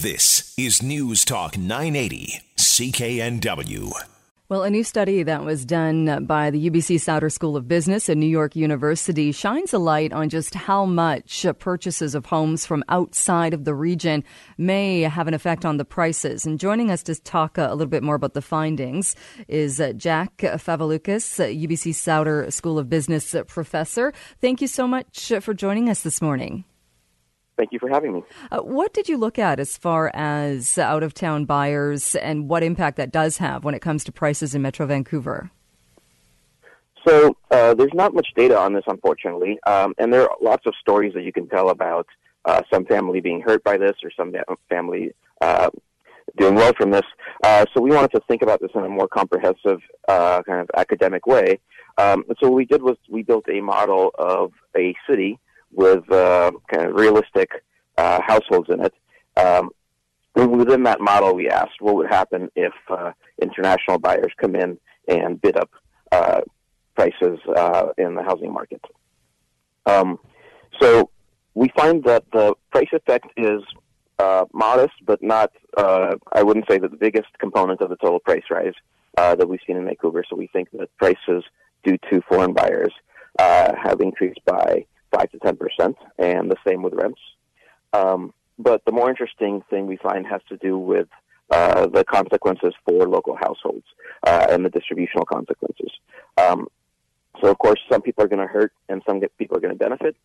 This is News Talk 980, CKNW. Well, a new study that was done by the UBC Sauder School of Business at New York University shines a light on just how much purchases of homes from outside of the region may have an effect on the prices. And joining us to talk a little bit more about the findings is Jack Favilukis, UBC Sauder School of Business professor. Thank you so much for joining us this morning. Thank you for having me. Uh, what did you look at as far as out of town buyers and what impact that does have when it comes to prices in Metro Vancouver? So, uh, there's not much data on this, unfortunately. Um, and there are lots of stories that you can tell about uh, some family being hurt by this or some family uh, doing well from this. Uh, so, we wanted to think about this in a more comprehensive, uh, kind of academic way. Um, so, what we did was we built a model of a city with uh, kind of realistic uh, households in it. Um, within that model, we asked what would happen if uh, international buyers come in and bid up uh, prices uh, in the housing market. Um, so we find that the price effect is uh, modest, but not, I wouldn't say that the biggest component of the total price rise that we've seen in Vancouver. So we think that prices due to foreign buyers have increased by five to ten percent, and the same with rents. Um, but the more interesting thing we find has to do with uh, the consequences for local households uh, and the distributional consequences. Um, so, of course, some people are going to hurt and some people are going to benefit.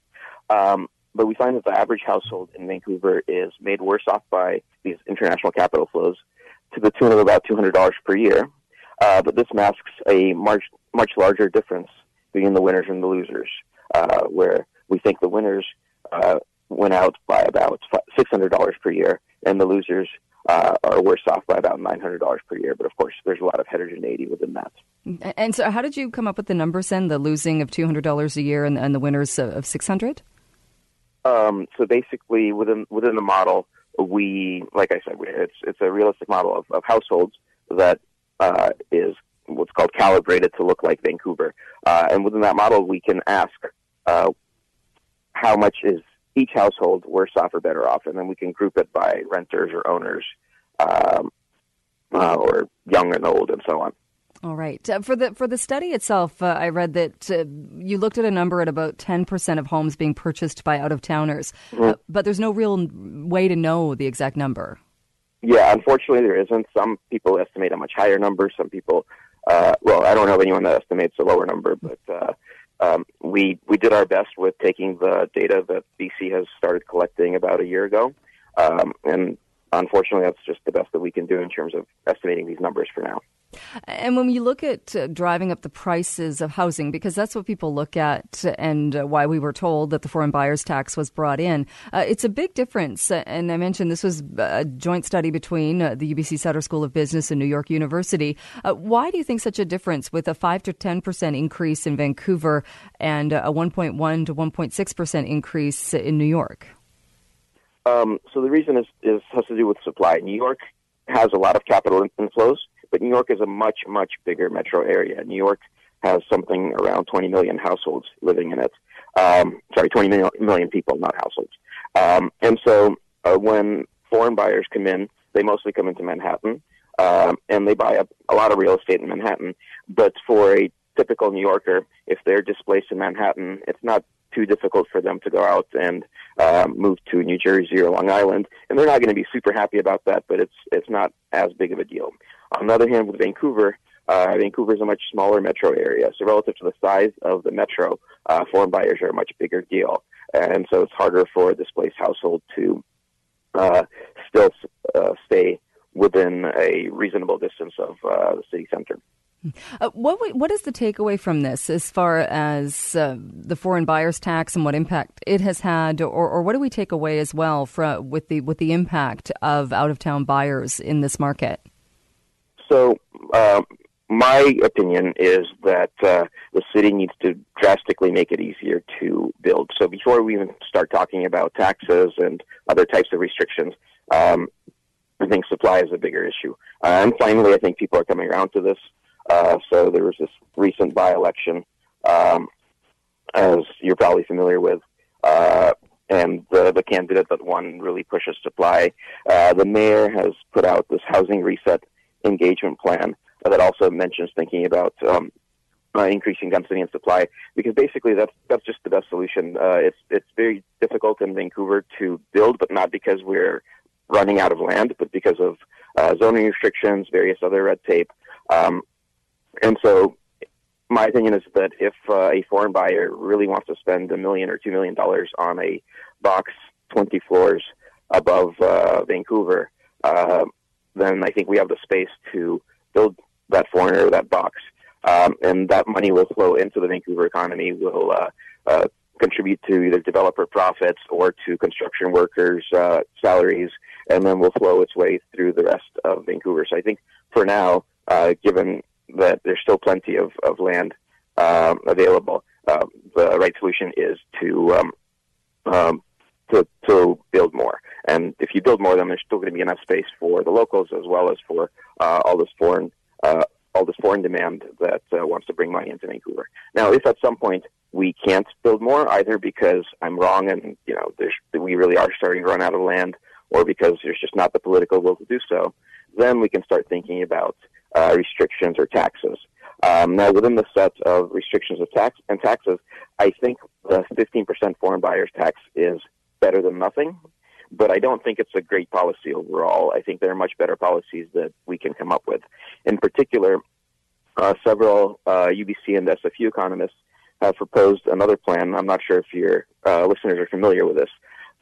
Um, but we find that the average household in Vancouver is made worse off by these international capital flows to the tune of about $200 per year. Uh, but this masks a much, much larger difference between the winners and the losers, uh, where we think the winners uh, went out by about $600 per year, and the losers uh, are worse off by about $900 per year. But of course, there's a lot of heterogeneity within that. And so, how did you come up with the numbers then? The losing of $200 a year and, and the winners of 600 um, So basically, within within the model, we, like I said, it's it's a realistic model of, of households that uh, is what's called calibrated to look like Vancouver. Uh, and within that model, we can ask uh, how much is each household worse off or better off, and then we can group it by renters or owners, um, uh, or young and old, and so on. All right. Uh, for the for the study itself, uh, I read that uh, you looked at a number at about ten percent of homes being purchased by out of towners, mm-hmm. Uh, but there's no real way to know the exact number. Yeah, unfortunately, there isn't. Some people estimate a much higher number. Some people, uh, well, I don't know anyone that estimates a lower number, but uh, um, we we did our best with taking the data that BC has started collecting about a year ago, um, and unfortunately, that's just the best that we can do in terms of estimating these numbers for now. And when we look at uh, driving up the prices of housing, because that's what people look at, and uh, why we were told that the foreign buyers tax was brought in, uh, it's a big difference. And I mentioned this was a joint study between uh, the UBC Sauder School of Business and New York University. Uh, why do you think such a difference with a 5 to 10% increase in Vancouver and a 1.1 to 1.6% increase in New York? Um, so the reason is, is has to do with supply. New York has a lot of capital inflows but New York is a much, much bigger metro area. New York has something around 20 million households living in it. Um, sorry, 20 million, people, not households. Um, and so uh, when foreign buyers come in, they mostly come into Manhattan, um, and they buy up a lot of real estate in Manhattan. But for a typical New Yorker, if they're displaced in Manhattan, it's not too difficult for them to go out and uh, move to New Jersey or Long Island, and they're not going to be super happy about that. But it's it's not as big of a deal. On the other hand, with Vancouver, uh, Vancouver is a much smaller metro area, so relative to the size of the metro, uh, foreign buyers are a much bigger deal, and so it's harder for a displaced household to uh, still uh, stay within a reasonable distance of uh, the city center. Uh, what what is the takeaway from this as far as uh, the foreign buyers tax and what impact it has had, or, or what do we take away as well from with the with the impact of out of town buyers in this market? So, uh, my opinion is that uh, the city needs to drastically make it easier to build. So, before we even start talking about taxes and other types of restrictions, um, I think supply is a bigger issue. Uh, and finally, I think people are coming around to this. Uh, so, there was this recent by election, um, as you're probably familiar with, uh, and the, the candidate that won really pushes supply. Uh, the mayor has put out this housing reset engagement plan that also mentions thinking about um, uh, increasing density and supply because basically that's that's just the best solution. Uh, it's it's very difficult in Vancouver to build, but not because we're running out of land, but because of uh, zoning restrictions, various other red tape, um, and so my opinion is that if uh, a foreign buyer really wants to spend a million or two million dollars on a box 20 floors above uh, Vancouver, uh, then I think we have the space to build that foreigner or that box, um, and that money will flow into the Vancouver economy. Will uh, uh, contribute to either developer profits or to construction workers' uh, salaries, and then will flow its way through the rest of Vancouver. So I think for now, uh, given that there's still plenty of, of land um, available, uh, the right solution is to um, um, to to build more. And if you build more, then there's still going to be enough space for the locals as well as for uh, all this foreign uh, all this foreign demand that uh, wants to bring money into Vancouver. Now, if at some point we can't build more, either because I'm wrong and you know we really are starting to run out of land, or because there's just not the political will to do so, then we can start thinking about uh, restrictions or taxes. Um, now, within the set of restrictions of tax and taxes, I think the 15% foreign buyers tax is better than nothing, but I don't think it's a great policy overall. I think there are much better policies that we can come up with. In particular, uh, several uh, UBC and SFU economists have proposed another plan. I'm not sure if your uh, listeners are familiar with this.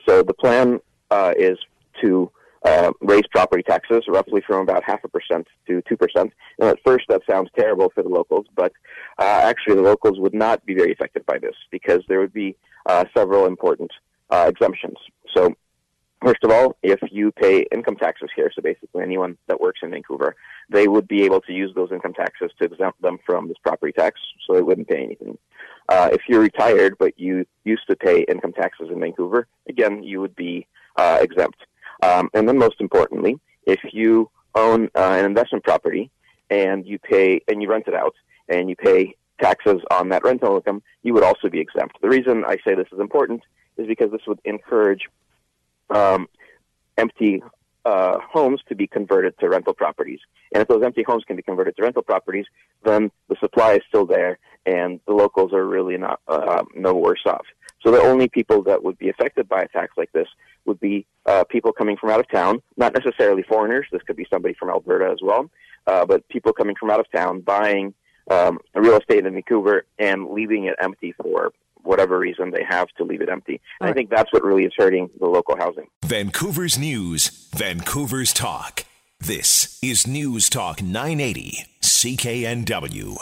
So the plan uh, is to uh, raise property taxes roughly from about half a percent to two percent. And at first, that sounds terrible for the locals, but uh, actually, the locals would not be very affected by this because there would be uh, several important uh, exemptions. So, first of all, if you pay income taxes here, so basically anyone that works in Vancouver, they would be able to use those income taxes to exempt them from this property tax, so they wouldn't pay anything. Uh, if you're retired but you used to pay income taxes in Vancouver, again, you would be uh, exempt. Um, and then most importantly, if you own uh, an investment property and you pay and you rent it out and you pay taxes on that rental income, you would also be exempt. The reason I say this is important is because this would encourage um, empty uh, homes to be converted to rental properties. And if those empty homes can be converted to rental properties, then the supply is still there, and the locals are really not uh, no worse off. So the only people that would be affected by a tax like this would be uh, people coming from out of town, not necessarily foreigners. This could be somebody from Alberta as well, uh, but people coming from out of town buying um, real estate in Vancouver and leaving it empty for whatever reason they have to leave it empty. And I think that's what really is hurting the local housing. Vancouver's news, Vancouver's talk. This is News Talk 980, CKNW.